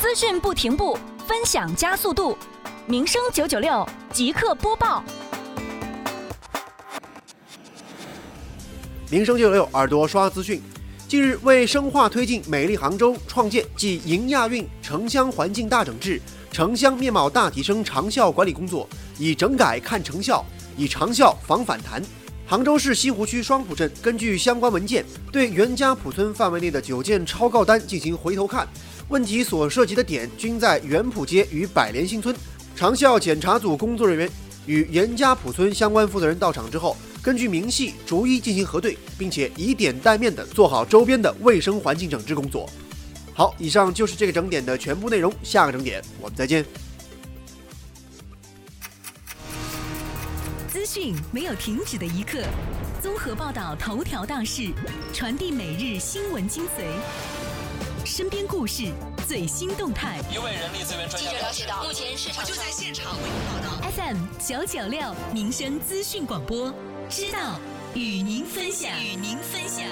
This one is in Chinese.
资讯不停步，分享加速度。民生九九六即刻播报。民生九九六耳朵刷资讯。近日，为深化推进美丽杭州创建暨迎亚运城乡环境大整治、城乡面貌大提升长效管理工作，以整改看成效，以长效防反弹。杭州市西湖区双浦镇根据相关文件，对袁家浦村范围内的九件超告单进行回头看，问题所涉及的点均在袁浦街与百联新村。长效检查组工作人员与袁家浦村相关负责人到场之后，根据明细逐一进行核对，并且以点带面的做好周边的卫生环境整治工作。好，以上就是这个整点的全部内容，下个整点我们再见。资讯没有停止的一刻，综合报道头条大事，传递每日新闻精髓，身边故事最新动态。一位人力资源专家记者了解到，目前市场就在现场为您报道。FM 九九六民生资讯广播，知道与您分享，与您分享。